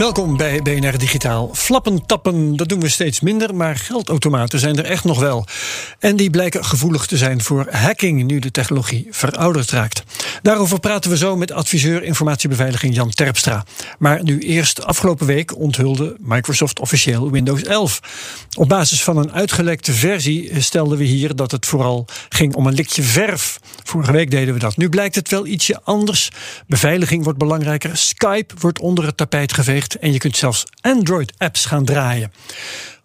Welkom bij BNR Digitaal. Flappen tappen, dat doen we steeds minder, maar geldautomaten zijn er echt nog wel. En die blijken gevoelig te zijn voor hacking nu de technologie verouderd raakt. Daarover praten we zo met adviseur informatiebeveiliging Jan Terpstra. Maar nu eerst, afgelopen week onthulde Microsoft officieel Windows 11. Op basis van een uitgelekte versie stelden we hier dat het vooral ging om een likje verf. Vorige week deden we dat. Nu blijkt het wel ietsje anders. Beveiliging wordt belangrijker. Skype wordt onder het tapijt geveegd. En je kunt zelfs Android-apps gaan draaien.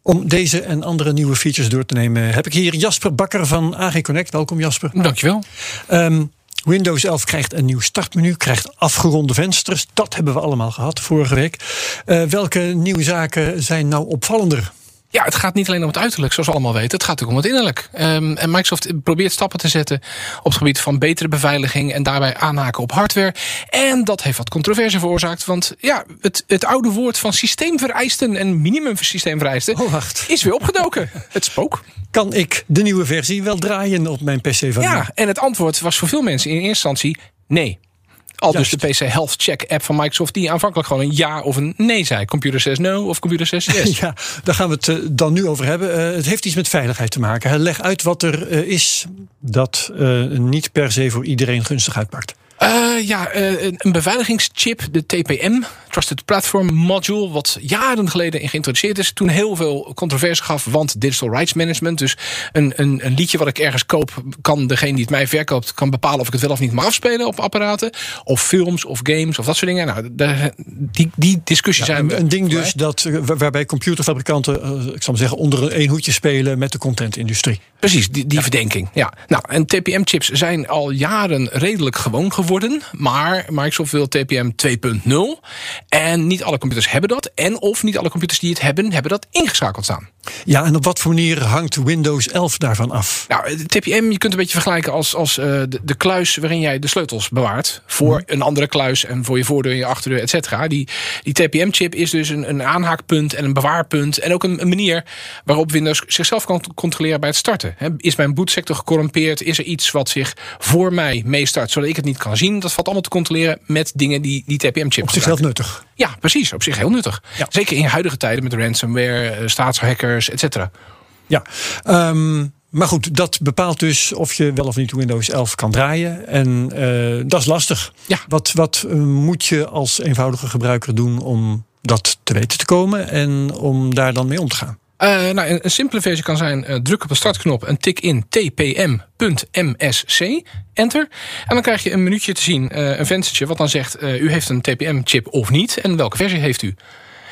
Om deze en andere nieuwe features door te nemen, heb ik hier Jasper Bakker van AG Connect. Welkom Jasper. Dankjewel. Um, Windows 11 krijgt een nieuw startmenu, krijgt afgeronde vensters. Dat hebben we allemaal gehad vorige week. Uh, welke nieuwe zaken zijn nou opvallender? Ja, het gaat niet alleen om het uiterlijk, zoals we allemaal weten. Het gaat ook om het innerlijk. Um, en Microsoft probeert stappen te zetten op het gebied van betere beveiliging en daarbij aanhaken op hardware. En dat heeft wat controverse veroorzaakt. Want ja, het, het oude woord van systeemvereisten en minimumsysteemvereisten oh, wacht. is weer opgedoken. het spook. Kan ik de nieuwe versie wel draaien op mijn PC van Ja, en het antwoord was voor veel mensen in eerste instantie nee. Al dus de PC Health Check app van Microsoft, die aanvankelijk gewoon een ja of een nee zei. Computer says no of computer says yes. ja, daar gaan we het uh, dan nu over hebben. Uh, het heeft iets met veiligheid te maken. Leg uit wat er uh, is dat niet per se voor iedereen gunstig uitpakt. Uh, ja, uh, een beveiligingschip, de TPM, Trusted Platform Module, wat jaren geleden geïntroduceerd is. Toen heel veel controverse gaf, want digital rights management. Dus een, een, een liedje wat ik ergens koop, kan degene die het mij verkoopt, kan bepalen of ik het wel of niet mag afspelen op apparaten. Of films of games of dat soort dingen. Nou, de, die, die discussie ja, zijn we. Een ding dus dat, waarbij computerfabrikanten, uh, ik zal maar zeggen, onder één hoedje spelen met de contentindustrie. Precies, die, die ja. verdenking. Ja. Nou, en TPM-chips zijn al jaren redelijk gewoon geworden. Maar Microsoft wil TPM 2.0. En niet alle computers hebben dat. En of niet alle computers die het hebben, hebben dat ingeschakeld staan. Ja, en op wat voor manier hangt Windows 11 daarvan af? Nou, TPM, je kunt het een beetje vergelijken als, als uh, de, de kluis waarin jij de sleutels bewaart. Voor een andere kluis en voor je voordeur en je achterdeur, et cetera. Die, die TPM-chip is dus een, een aanhaakpunt en een bewaarpunt. En ook een, een manier waarop Windows zichzelf kan controleren bij het starten. He, is mijn bootsector gecorrumpeerd? Is er iets wat zich voor mij meestart, zodat ik het niet kan zien? Dat valt allemaal te controleren met dingen die die TPM-chip Op zichzelf nuttig. Ja, precies. Op zich heel nuttig. Ja. Zeker in huidige tijden met ransomware, staatshackers, et cetera. Ja, um, maar goed, dat bepaalt dus of je wel of niet Windows 11 kan draaien. En uh, dat is lastig. Ja. Wat, wat uh, moet je als eenvoudige gebruiker doen om dat te weten te komen en om daar dan mee om te gaan? Uh, nou, een, een, simpele versie kan zijn: uh, druk op de startknop en tik in tpm.msc, enter. En dan krijg je een minuutje te zien, uh, een venstertje, wat dan zegt: u heeft een TPM-chip of niet en welke versie heeft u.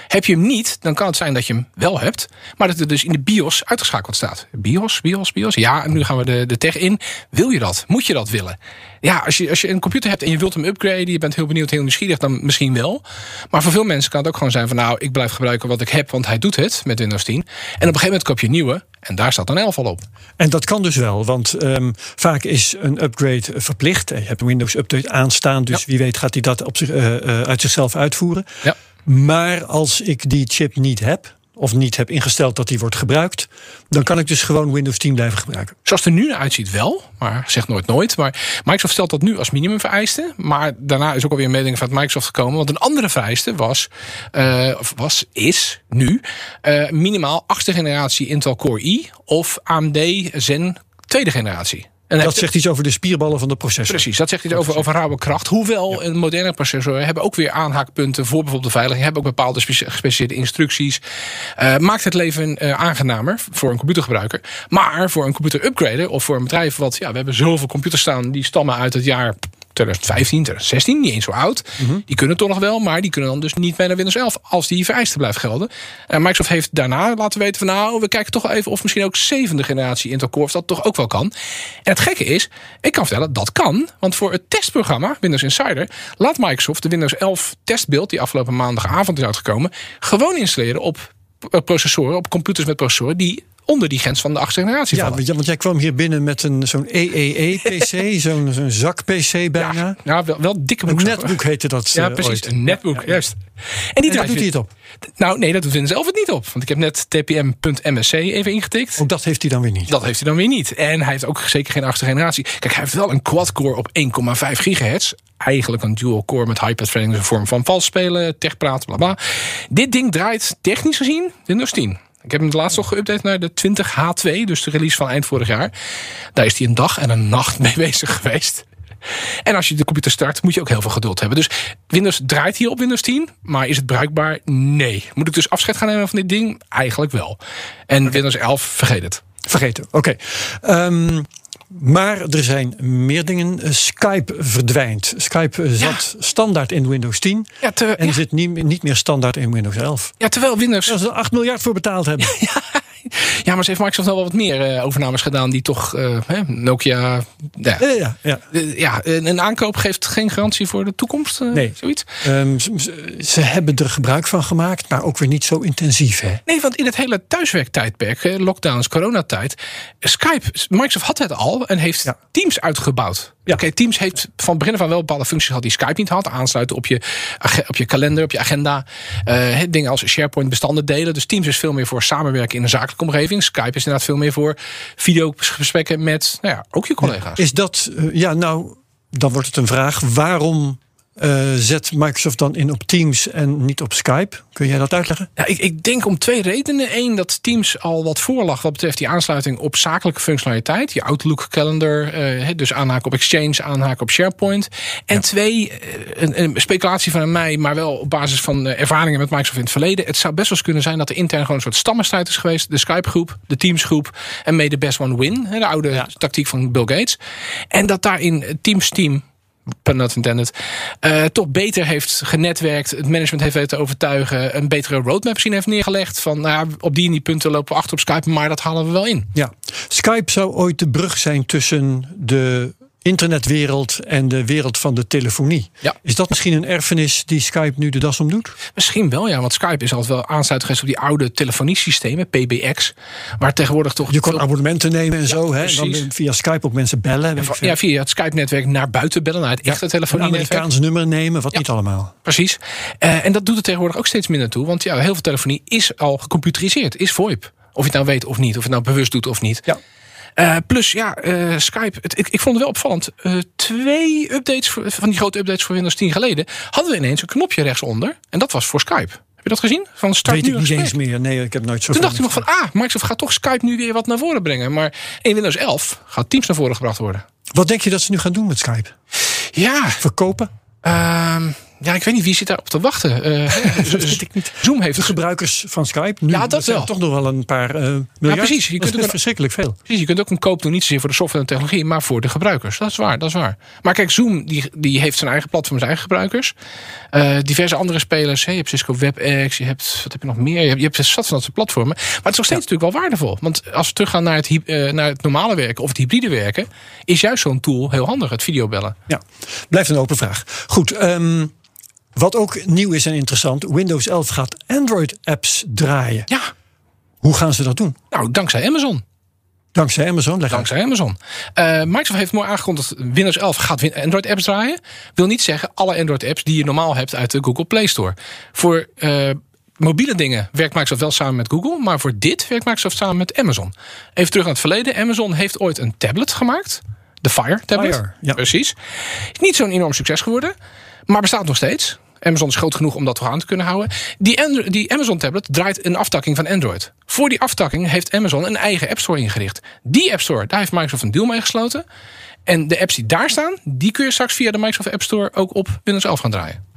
Heb je hem niet, dan kan het zijn dat je hem wel hebt, maar dat het dus in de BIOS uitgeschakeld staat. BIOS, BIOS, BIOS. Ja, en nu gaan we de, de tech in. Wil je dat? Moet je dat willen? Ja, als je, als je een computer hebt en je wilt hem upgraden, je bent heel benieuwd, heel nieuwsgierig, dan misschien wel. Maar voor veel mensen kan het ook gewoon zijn van, nou, ik blijf gebruiken wat ik heb, want hij doet het met Windows 10. En op een gegeven moment koop je een nieuwe en daar staat dan 11 al op. En dat kan dus wel, want um, vaak is een upgrade verplicht. Je hebt een Windows Update aanstaan, dus ja. wie weet gaat hij dat op zich, uh, uh, uit zichzelf uitvoeren. Ja. Maar als ik die chip niet heb, of niet heb ingesteld dat die wordt gebruikt, dan kan ik dus gewoon Windows 10 blijven gebruiken. Zoals het er nu naar uitziet wel, maar zeg nooit nooit. Maar Microsoft stelt dat nu als minimumvereiste. Maar daarna is ook alweer een mededeling van Microsoft gekomen. Want een andere vereiste was, uh, was is nu, uh, minimaal achtste generatie Intel Core i of AMD Zen tweede generatie. En dat zegt iets over de spierballen van de processor. Precies, dat zegt iets over, over rauwe kracht. Hoewel ja. een moderne processor hebben ook weer aanhaakpunten voor bijvoorbeeld de veiliging. Hebben ook bepaalde gespecialiseerde instructies. Uh, maakt het leven uh, aangenamer voor een computergebruiker. Maar voor een computer upgrader of voor een bedrijf wat, ja, we hebben zoveel computers staan die stammen uit het jaar 2015, 2016, niet eens zo oud. Mhm. Die kunnen toch nog wel, maar die kunnen dan dus niet mee naar Windows 11 als die vereisten blijft gelden. En Microsoft heeft daarna laten weten van nou, we kijken toch even of misschien ook zevende generatie Intel Core of dat toch ook wel kan. En het gekke is, ik kan vertellen dat kan, want voor het testprogramma Windows Insider laat Microsoft de Windows 11 testbeeld die afgelopen maandagavond is uitgekomen gewoon installeren op eh, processoren, op computers met processoren die onder die grens van de achtste generatie Ja, vallen. want, ja, want jij kwam hier binnen met een, zo'n EEE-PC, zo'n zo'n zak-PC bijna. Ja, wel, wel dikke Een boek. netboek heette dat Ja, eh, precies. ooit. Een netboek, juist. En die En daar doet hij het op. Nou, nee, dat doet Windows 11 het niet op. Want ik heb net tpm.msc even ingetikt. Ook dat heeft hij dan weer niet. Dat heeft hij dan weer niet. En hij heeft ook zeker geen achtste generatie. Kijk, hij heeft wel een quad-core op 1,5 gigahertz. Eigenlijk een dual-core met hyper-threading. Dus een vorm van vals spelen, techpraat, bla bla. Dit ding draait technisch gezien Windows 10. Ik heb hem de laatst nog geüpdate naar de 20H2, dus de release van eind vorig jaar. Daar is hij een dag en een nacht mee bezig geweest. En als je de computer start, moet je ook heel veel geduld hebben. Dus Windows draait hier op Windows 10, maar is het bruikbaar? Nee. Moet ik dus afscheid gaan nemen van dit ding? Eigenlijk wel. En Windows 11, vergeet het. Vergeten, oké. Ehm, maar er zijn meer dingen. Skype verdwijnt. Skype zat standaard in Windows 10 Ja, ter- en ja. zit niet, niet meer standaard in Windows 11. ja, terwijl Windows Daar ze er 8 miljard voor betaald hebben. Ja, maar ze heeft Microsoft wel wat meer eh, overnames gedaan die toch eh, hè, Nokia. Ja, Ja, ja, ja. Eh, ja, een aankoop geeft geen garantie voor de toekomst. Nee. Zoiets. Ehm, ze, ze- hebben er gebruik van gemaakt, maar ook weer niet zo intensief. Hè? Nee, want in het hele thuiswerktijdperk, lockdowns, coronatijd, Skype, Microsoft had het al en heeft Ja. Teams uitgebouwd. Ja. Oké, Teams heeft van begin af aan wel bepaalde functies gehad die Skype niet had. Aansluiten op je, op je kalender, op je agenda. eh, dingen als SharePoint bestanden delen. Dus Teams is veel meer voor samenwerken in een zakelijke omgeving. Skype is inderdaad veel meer voor videogesprekken met nou ja, ook je collega's. Is dat, eh, ja, nou, dan wordt het een vraag. Waarom eh, zet Microsoft dan in op Teams en niet op Skype? Kun jij dat uitleggen? Ja, ik, ik denk om twee redenen. Eén, dat Teams al wat voorlag wat betreft die aansluiting op zakelijke functionaliteit. Je Outlook calendar, eh, dus aanhaken op Exchange, aanhaken op SharePoint. En twee, eh, een, een speculatie van mij, maar wel op basis van ervaringen met Microsoft in het verleden. Het zou best wel eens kunnen zijn dat er intern gewoon een soort stammenstrijd is geweest. De Skype groep, de Teams groep en the best one win. De oude tactiek van Bill Gates. En dat daarin Teams team pun not intended, eh, toch beter heeft genetwerkt, het management heeft weten te overtuigen, een betere roadmap misschien heeft neergelegd. Van nou op die en die punten lopen we achter op Skype, maar dat halen we wel in. Ja. Skype zou ooit de brug zijn tussen de internetwereld en de wereld van de telefonie. Ja. Is dat misschien een erfenis die Skype nu de das om doet? Misschien wel, ja, want Skype is altijd wel aansluiting geweest op die oude telefoniesystemen, PBX, waar tegenwoordig toch Je kon veel- abonnementen nemen en zo. Hè? En dan via Skype ook mensen bellen. ja, via het Skype-netwerk naar buiten bellen, naar het echte een telefonienetwerk. Amerikaans nummer nemen, wat niet allemaal. Precies. Eh, en dat doet er tegenwoordig ook steeds minder toe. Want ja, heel veel telefonie is al gecomputeriseerd. Is VoIP. Of je het nou weet of niet. Of je het nou bewust doet of niet. Ja. Eh, plus, ja, eh, Skype. Het, ik, ik vond het wel opvallend. Eh, twee updates voor- van die grote updates voor Windows 10 geleden. hadden we ineens een knopje rechtsonder. En dat was voor Skype. Heb je dat gezien? Van start Weet nu ik niet eens meer. Nee, ik heb nooit zo Toen dacht ik nog van, ah, Microsoft gaat toch Skype nu weer wat naar voren brengen. Maar in Windows 11 gaat Teams naar voren gebracht worden. Wat denk je dat ze nu gaan doen met Skype? Ja, Verkopen? ehm, ja ik weet niet wie zit daarop te wachten. Eh, weet ik niet. Zoom heeft De gebruikers van Skype? Nu, Ja, dat zijn wel. toch nog wel een paar eh miljard. precies. Je Dat kunt ook een- verschrikkelijk veel. Precies, je kunt ook een koop doen, niet zozeer voor de software en technologie, maar voor de gebruikers. Dat is waar, dat is waar. Maar kijk, Zoom die, die heeft zijn eigen platform, zijn eigen gebruikers. Eh, diverse andere spelers. Hè. Je hebt Cisco WebEx, je hebt, wat heb je nog meer? Je hebt, je hebt een zat van dat soort platformen. Maar het is nog steeds natuurlijk wel waardevol. Want als we teruggaan naar het, eh, naar het normale werken of het hybride werken, is juist zo'n tool heel handig, het videobellen. Ja, blijft een open vraag. Goed, ehm, wat ook nieuw is en interessant. Windows 11 gaat Android-apps draaien. Ja, Hoe gaan ze dat doen? nou, dankzij Amazon. Dankzij Amazon. Uit. Dankzij Amazon. Eh, Microsoft heeft mooi aangekondigd dat Windows 11 gaat Android-apps draaien. Wil niet zeggen alle Android-apps die je normaal hebt uit de Google Play Store. Voor eh, mobiele dingen werkt Microsoft wel samen met Google. Maar voor dit werkt Microsoft samen met Amazon. Even terug naar het verleden. Amazon heeft ooit een tablet gemaakt. De Fire tablet. Fire, ja. Precies. Is niet zo'n enorm succes geworden. Maar bestaat nog steeds. Amazon is groot genoeg om dat toch aan te kunnen houden. Die, die Amazon tablet draait een aftakking van Android. Voor die aftakking heeft Amazon een eigen App Store ingericht. Die App Store, daar heeft Microsoft een deal mee gesloten. En de apps die daar staan, die kun je straks via de Microsoft App Store ook op Windows 11 gaan draaien.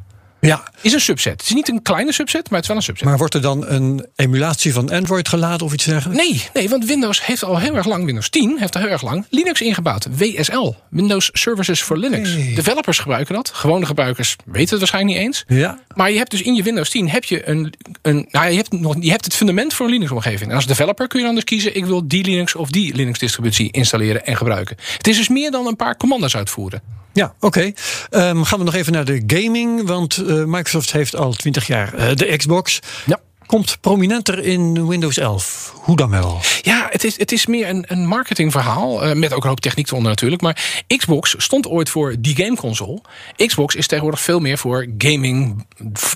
Ja. Is een subset. Het is niet een kleine subset, maar het is wel een subset. Maar wordt er dan een emulatie van Android geladen of iets dergelijks? Nee, nee, want Windows heeft al heel erg lang, Windows 10 heeft al heel erg lang Linux ingebouwd. WSL, Windows Services for Linux. Developers gebruiken dat. Gewone gebruikers weten het waarschijnlijk niet eens. Ja. Maar je hebt dus in je Windows 10 heb je een, een nou, je hebt nog, je hebt het fundament voor een Linux-omgeving. En als developer kun je dan dus kiezen: ik wil die Linux of die Linux-distributie installeren en gebruiken. Het is dus meer dan een paar commando's uitvoeren. Ja, oké. Ehm, gaan we nog even naar de gaming. Want uh, Microsoft heeft al 20 jaar uh, de Xbox. Ja. Komt prominenter in Windows 11. Hoe dan wel? Ja, het is, het is meer een, een marketingverhaal. Uh, met ook een hoop techniek eronder natuurlijk. Maar Xbox stond ooit voor die gameconsole. Xbox is tegenwoordig veel meer voor gaming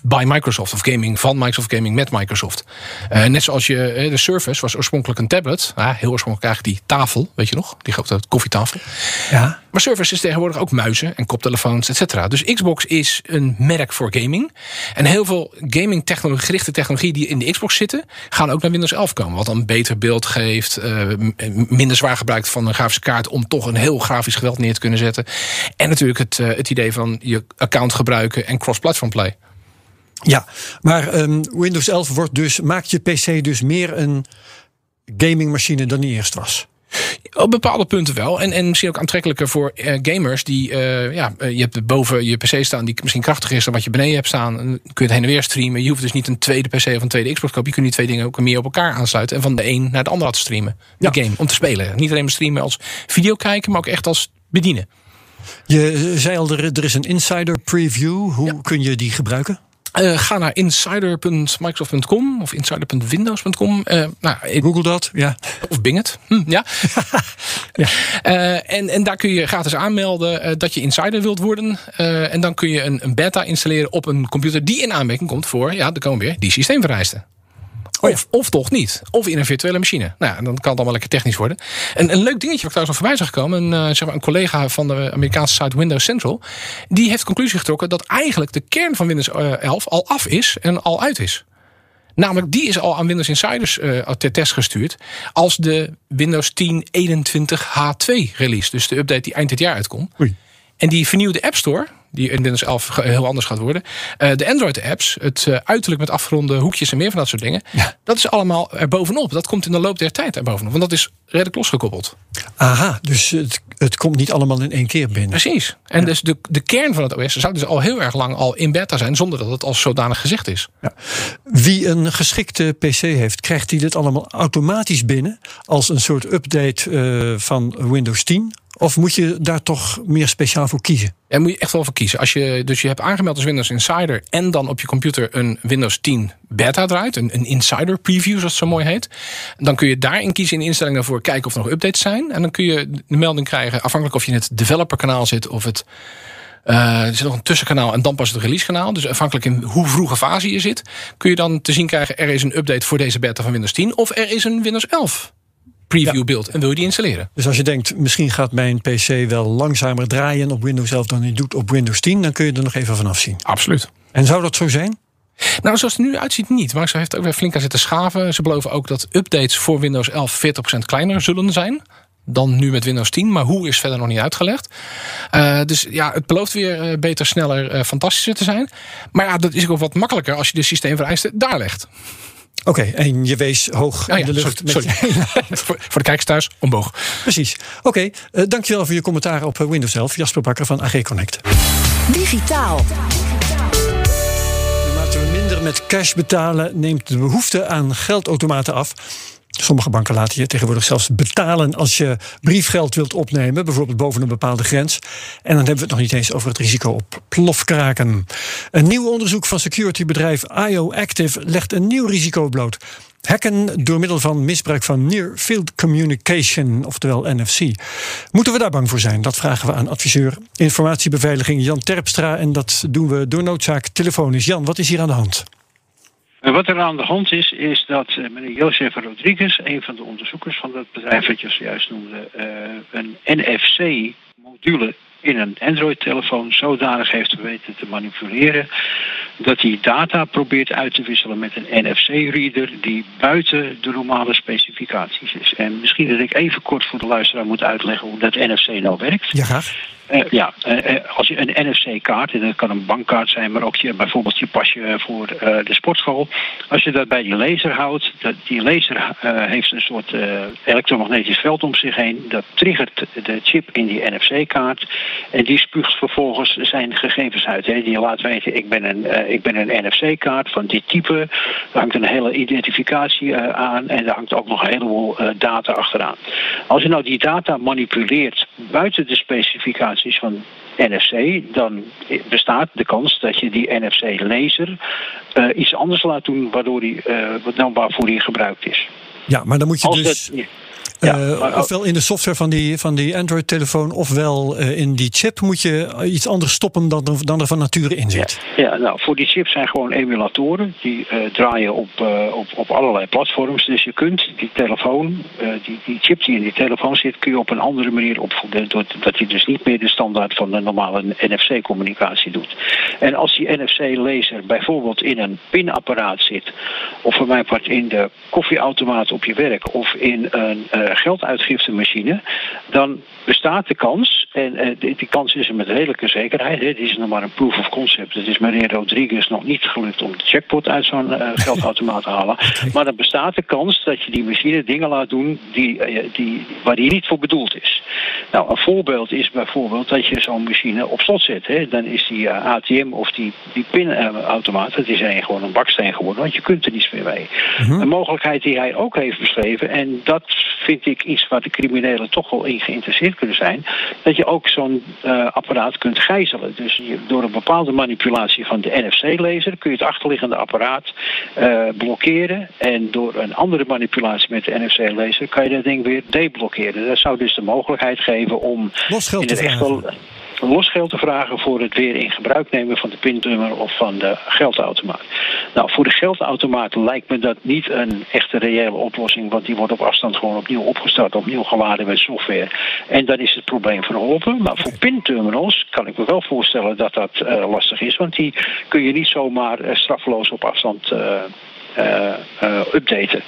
by Microsoft. Of gaming van Microsoft, gaming met Microsoft. Uh, net zoals je, de Surface was oorspronkelijk een tablet. Uh, heel oorspronkelijk eigenlijk die tafel, weet je nog? Die grote koffietafel. Ja. Maar Surface is tegenwoordig ook muizen en koptelefoons, et cetera. Dus Xbox is een merk voor gaming. En heel veel gaming technologie, gerichte technologie die in de Xbox zitten, gaan ook naar Windows 11 komen. Wat dan beter beeld geeft, uh, minder zwaar gebruikt van een grafische kaart om toch een heel grafisch geweld neer te kunnen zetten. En natuurlijk het, uh, het idee van je account gebruiken en cross-platform play. Ja, maar um, Windows 11 wordt dus, maakt je PC dus meer een gamingmachine dan die eerst was. Op bepaalde punten wel. En, en misschien ook aantrekkelijker voor uh, gamers die, uh, ja, uh, je hebt boven je PC staan die misschien krachtiger is dan wat je beneden hebt staan. Dan kun je het heen en weer streamen. Je hoeft dus niet een tweede PC of een tweede Xbox kopen. Je kunt die twee dingen ook meer op elkaar aansluiten. En van de een naar de ander laten streamen. De ja. game, om te spelen. Niet alleen maar streamen als video kijken, maar ook echt als bedienen. Je zei al, er, is een insider preview. Hoe ja. kun je die gebruiken? Uh, ga naar insider.microsoft.com of insider.windows.com. Uh, nou, Google dat, ja. Of Bing het. Hm, ja. ja. Uh, en, en daar kun je gratis aanmelden dat je insider wilt worden. en dan kun je een, een, beta installeren op een computer die in aanmerking komt voor, ja, er komen weer die systeemvereisten. Oh Of, of toch niet. Of in een virtuele machine. Nou, dan kan het allemaal lekker technisch worden. En een leuk dingetje wat ik trouwens nog voorbij zag komen. Een, uh, zeg maar een collega van de Amerikaanse site Windows Central. Die heeft conclusie getrokken dat eigenlijk de kern van Windows 11 al af is en al uit is. Namelijk, die is al aan Windows Insiders uh, ter test gestuurd. Als de Windows 10 21H2 release. Dus de update die eind dit jaar uitkomt. Oei. En die vernieuwde App Store, die in Windows 11 heel anders gaat worden. Uh, de Android-apps, het uh, uiterlijk met afgeronde hoekjes en meer van dat soort dingen. Ja. Dat is allemaal er bovenop. Dat komt in de loop der tijd er bovenop. Want dat is redelijk losgekoppeld. Aha, dus het, het komt niet allemaal in één keer binnen. Precies. En ja. dus de, de kern van het OS zou dus al heel erg lang al in beta zijn. Zonder dat het als zodanig gezegd is. Ja. Wie een geschikte PC heeft, krijgt hij dit allemaal automatisch binnen. Als een soort update uh, van Windows 10. Of moet je daar toch meer speciaal voor kiezen? Daar moet je echt wel voor kiezen. Als je, dus je hebt aangemeld als Windows Insider en dan op je computer een Windows 10 beta draait, een, een insider preview zoals het zo mooi heet, dan kun je daarin kiezen in de instellingen voor kijken of er nog updates zijn. En dan kun je de melding krijgen, afhankelijk of je in het developerkanaal zit of het uh, er zit nog een tussenkanaal en dan pas het releasekanaal. Dus afhankelijk in hoe vroege fase je zit, kun je dan te zien krijgen: er is een update voor deze beta van Windows 10 of er is een Windows 11 preview ja. beeld en wil je die installeren. Dus als je denkt, misschien gaat mijn PC wel langzamer draaien op Windows 11 dan hij doet op Windows 10, dan kun je er nog even van afzien. Absoluut. En zou dat zo zijn? Nou, zoals het nu uitziet niet. Maar ze heeft ook weer flink aan zitten schaven. Ze beloven ook dat updates voor Windows 11 40% kleiner zullen zijn dan nu met Windows 10. Maar hoe is verder nog niet uitgelegd. Uh, dus ja, het belooft weer uh, beter, sneller, uh, fantastischer te zijn. Maar ja, dat is ook wat makkelijker als je de systeemvereisten daar legt. Oké, okay, en je wees hoog oh ja, in de lucht. Sorry, sorry. voor, voor de kijkers thuis, omhoog. Precies. Oké, okay, uh, dankjewel voor je commentaar op Windows 11. Jasper Bakker van AG Connect. Digitaal. Naarmate we minder met cash betalen, neemt de behoefte aan geldautomaten af. Sommige banken laten je tegenwoordig zelfs betalen als je briefgeld wilt opnemen, bijvoorbeeld boven een bepaalde grens. En dan hebben we het nog niet eens over het risico op plofkraken. Een nieuw onderzoek van securitybedrijf IO Active legt een nieuw risico bloot. Hacken door middel van misbruik van Near Field Communication, oftewel NFC. Moeten we daar bang voor zijn? Dat vragen we aan adviseur informatiebeveiliging Jan Terpstra. En dat doen we door noodzaak telefonisch. Jan, wat is hier aan de hand? Wat er aan de hand is, is dat uh, meneer Josef Rodriguez, een van de onderzoekers van dat bedrijf wat je zojuist noemde, uh, een NFC-module in een Android-telefoon zodanig heeft weten te manipuleren dat hij data probeert uit te wisselen met een NFC-reader die buiten de normale specificaties is. En misschien dat ik even kort voor de luisteraar moet uitleggen hoe dat NFC nou werkt. Ja, graag. Uh, ja, uh, als je een NFC-kaart, en dat kan een bankkaart zijn, maar ook je, bijvoorbeeld je pasje voor de sportschool. Als je dat bij die laser houdt, dat, die laser heeft een soort elektromagnetisch veld om zich heen. Dat triggert de chip in die NFC-kaart. En die spuugt vervolgens zijn gegevens uit. Hè. Die laat weten, ik ben een, ik ben een NFC-kaart van dit type. Er hangt een hele identificatie aan en er hangt ook nog een heleboel data achteraan. Als je nou die data manipuleert buiten de specificaties van NFC, dan bestaat de kans dat je die NFC-laser uh, iets anders laat doen waardoor die, uh, dan waarvoor die gebruikt is. Ja, maar dan moet je Als dus. Ja, uh, ofwel in de software van die, van die Android-telefoon, ofwel uh, in die chip moet je iets anders stoppen dan, er, dan er van nature in zit. Ja, ja, nou, voor die chips zijn gewoon emulatoren. Die uh, draaien op, op, op allerlei platforms. Dus je kunt die telefoon, die, die chip die in die telefoon zit, kun je op een andere manier opvoeden. Doordat hij dus niet meer de standaard van de normale NFC-communicatie doet. En als die NFC-laser bijvoorbeeld in een pinapparaat zit, of voor mijn part in de koffieautomaat op je werk, of in een gelduitgiftemachine, dan bestaat de kans, en uh, die, kans is er met redelijke zekerheid, dit is nog maar een proof of concept. Het is meneer Rodriguez nog niet gelukt om de jackpot uit zo'n uh, geldautomaat te halen. Maar dan bestaat de kans dat je die machine dingen laat doen die, die, waar die niet voor bedoeld is. Nou, een voorbeeld is bijvoorbeeld dat je zo'n machine op slot zet. Hè. Dan is die ATM of die, die pinautomaat, dat is een, gewoon een baksteen geworden, want je kunt er niets meer mee. Een mogelijkheid die hij ook heeft beschreven, en dat vind ik iets waar de criminelen toch wel in geïnteresseerd kunnen zijn. Dat je ook zo'n uh, apparaat kunt gijzelen. Dus je, door een bepaalde manipulatie van de NFC-laser kun je het achterliggende apparaat uh, blokkeren. En door een andere manipulatie met de NFC-laser kan je dat ding weer deblokkeren. Dat zou dus de mogelijkheid geven om in het echt wel losgeld te vragen voor het weer in gebruik nemen van de pintummer of van de geldautomaat. Nou, voor de geldautomaat lijkt me dat niet een echte reële oplossing, want die wordt op afstand gewoon opnieuw opgestart, opnieuw geladen met software. En dan is het probleem verholpen. Maar voor pinterminals kan ik me wel voorstellen dat dat uh, lastig is, want die kun je niet zomaar uh, straffeloos op afstand uh, uh, uh, updaten.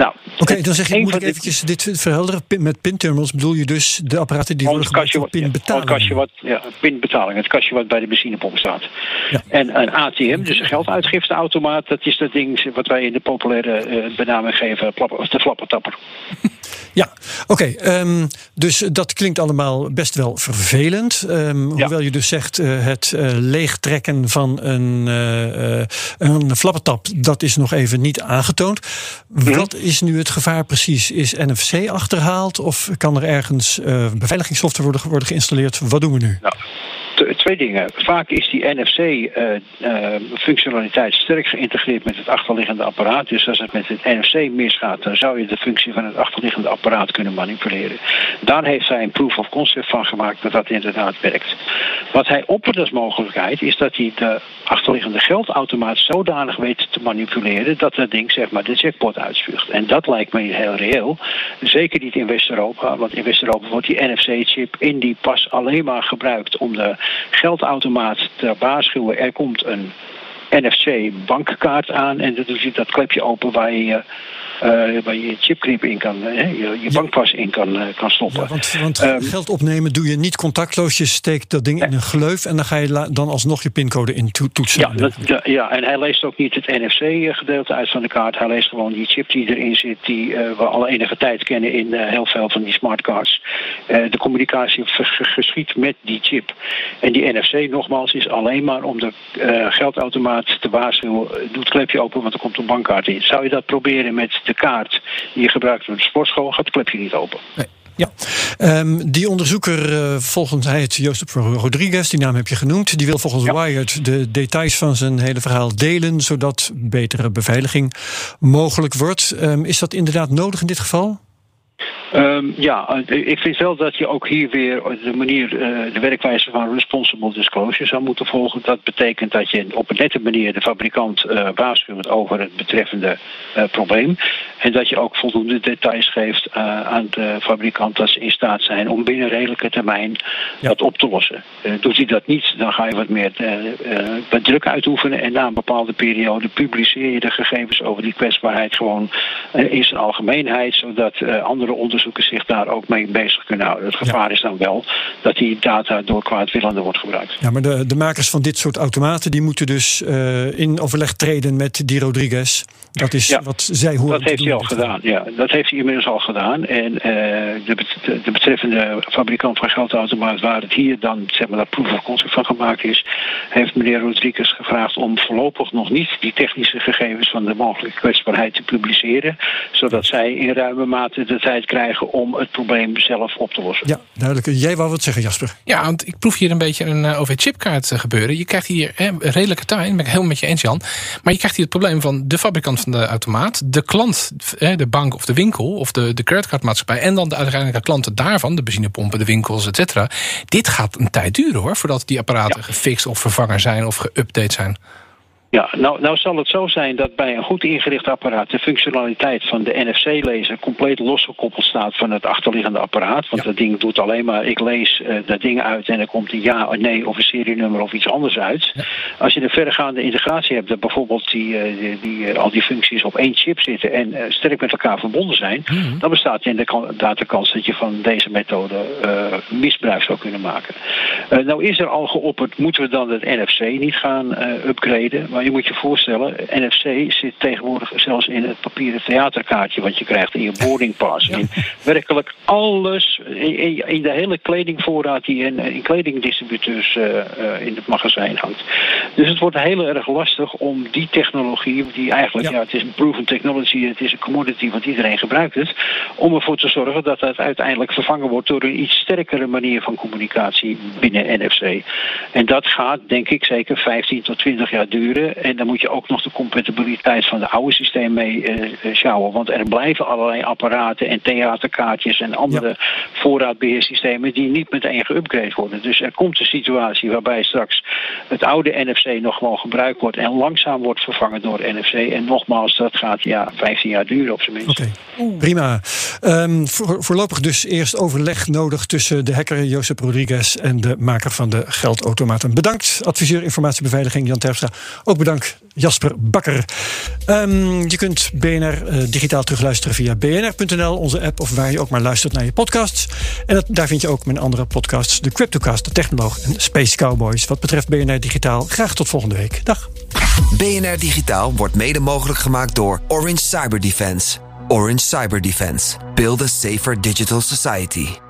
Nou, Oké, dan zeg je, moet ik eventjes dit verhelderen. Met pinterminals bedoel je dus de apparaten die worden gebruikt voor pinbetaling? Ja, kastje wat, ja, pinbetaling, het kastje wat bij de benzinepomp staat. Ja. En een ATM, dus een gelduitgifteautomaat, dat is dat ding wat wij in de populaire uh, benaming geven, de flappertapper. Ja, oké. Um, dus dat klinkt allemaal best wel vervelend. Ja. Hoewel je dus zegt, uh, het uh, leegtrekken van een, een flappertap, dat is nog even niet aangetoond. Mm. Wat is nu het gevaar precies? Is NFC achterhaald of kan er ergens beveiligingssoftware worden, worden geïnstalleerd? Wat doen we nu? Nou dingen. Vaak is die NFC-functionaliteit uh, uh, sterk geïntegreerd met het achterliggende apparaat. Dus als het met het NFC misgaat, dan zou je de functie van het achterliggende apparaat kunnen manipuleren. Daar heeft hij een proof of concept van gemaakt dat dat inderdaad werkt. Wat hij oppert als mogelijkheid is dat hij de achterliggende geldautomaat zodanig weet te manipuleren dat dat ding zeg maar de jackpot uitspuugt. En dat lijkt me heel reëel. Zeker niet in West-Europa, want in West-Europa wordt die NFC-chip in die pas alleen maar gebruikt om de geldautomaat te waarschuwen. Er komt een NFC-bankkaart aan en dan doet je dat klepje open waar je uh, waar je je chipknip in kan, je, je bankpas in kan, uh, kan stoppen. Ja, want, want um, geld opnemen doe je niet contactloos. Je steekt dat ding in een gleuf en dan ga je dan alsnog je pincode in to toetsen. Ja, dat, ja, ja, en hij leest ook niet het NFC-gedeelte uit van de kaart. Hij leest gewoon die chip die erin zit, die we al enige tijd kennen in heel veel van die smartcards. de communicatie geschiet met die chip. En die NFC, nogmaals, is alleen maar om de geldautomaat te waarschuwen. Doe het klepje open, want er komt een bankkaart in. Zou je dat proberen met de kaart die je gebruikt voor de sportschool, gaat het klepje niet open. Nee. Ja, um, die onderzoeker, uh, volgens hij het Josep Rodriguez, die naam heb je genoemd, die wil volgens ja. Wired de details van zijn hele verhaal delen, zodat betere beveiliging mogelijk wordt. Um, is dat inderdaad nodig in dit geval? Um, ja, ik vind wel dat je ook hier weer de manier, uh, de werkwijze van responsible disclosure zou moeten volgen. Dat betekent dat je op een nette manier de fabrikant uh, waarschuwt over het betreffende uh, probleem. En dat je ook voldoende details geeft aan de fabrikant dat ze in staat zijn om binnen redelijke termijn ja. dat op te lossen. doet hij dat niet, dan ga je wat meer wat druk uitoefenen en na een bepaalde periode publiceer je de gegevens over die kwetsbaarheid gewoon in zijn algemeenheid, zodat andere onderzoekers onderzoekers zich daar ook mee bezig kunnen houden. Het gevaar is dan wel dat die data door kwaadwillenden wordt gebruikt. Ja, maar de, de makers van dit soort automaten die moeten dus uh, in overleg treden met die Rodriguez. Dat is ja, wat zij horen. Dat heeft hij al gedaan. Ja, dat heeft hij inmiddels al gedaan. En uh, de, de, betreffende fabrikant van geldautomaat, waar het hier dan zeg maar dat proof of concept van gemaakt is, heeft meneer Rodriguez gevraagd om voorlopig nog niet die technische gegevens van de mogelijke kwetsbaarheid te publiceren, zodat zij in ruime mate de tijd krijgen om het probleem zelf op te lossen. Ja, duidelijk. Jij wou wat zeggen, Jasper? Ja, want ik proef hier een beetje een uh, OV-chipkaart gebeuren. Je krijgt hier hè, redelijke tijd, ben ik helemaal met je eens, Jan. Maar je krijgt hier het probleem van de fabrikant van de automaat, de klant, hè, de bank of de winkel of de, de creditcardmaatschappij en dan de uiteindelijke klanten daarvan, de benzinepompen, de winkels, et cetera. Dit gaat een tijd duren hoor, voordat die apparaten ja. gefixt of vervangen zijn of geüpdate zijn. Ja, nou, nou zal het zo zijn dat bij een goed ingericht apparaat de functionaliteit van de NFC-lezer compleet losgekoppeld staat van het achterliggende apparaat. Want ja. dat ding doet alleen maar, ik lees uh, dat ding uit en er komt een ja of nee of een serienummer of iets anders uit. Ja. Als je een verregaande integratie hebt, dat bijvoorbeeld die, uh, die, die uh, al die functies op één chip zitten en sterk met elkaar verbonden zijn, mm -hmm. dan bestaat inderdaad de kans dat je van deze methode misbruik zou kunnen maken. nou is er al geopperd, moeten we dan het NFC niet gaan upgraden? Maar je moet je voorstellen, NFC zit tegenwoordig zelfs in het papieren theaterkaartje wat je krijgt in je boardingpass. Ja. In werkelijk alles, in, in, de hele kledingvoorraad die in, in kledingdistributeurs uh, uh, in het magazijn hangt. Dus het wordt heel erg lastig om die technologie, die eigenlijk, ja, ja het is een proven technology, het is een commodity, want iedereen gebruikt het, om ervoor te zorgen dat het uiteindelijk vervangen wordt door een iets sterkere manier van communicatie binnen NFC. En dat gaat, denk ik, zeker 15 tot 20 jaar duren. En dan moet je ook nog de compatibiliteit van het oude systeem mee uh, sjouwen. Want er blijven allerlei apparaten en theaterkaartjes en andere ja. voorraadbeheersystemen die niet meteen geüpgrade worden. Dus er komt een situatie waarbij straks het oude NFC nog gewoon gebruikt wordt en langzaam wordt vervangen door NFC. En nogmaals, dat gaat ja 15 jaar duren op zijn minst. Oké, okay. prima. Um, voor, voorlopig dus eerst overleg nodig tussen de hacker Josep Rodriguez en de maker van de geldautomaten. Bedankt, adviseur informatiebeveiliging Jan Terpstra. Ook bedankt Jasper Bakker. Um, je kunt BNR uh, digitaal terugluisteren via bnr.nl, onze app, of waar je ook maar luistert naar je podcasts. En daar vind je ook mijn andere podcasts, de Cryptocast, de Technoloog en Space Cowboys. Wat betreft BNR Digitaal, graag tot volgende week. Dag. BNR Digitaal wordt mede mogelijk gemaakt door Orange Cyber Defense. Orange Cyber Defense. Build a safer digital society.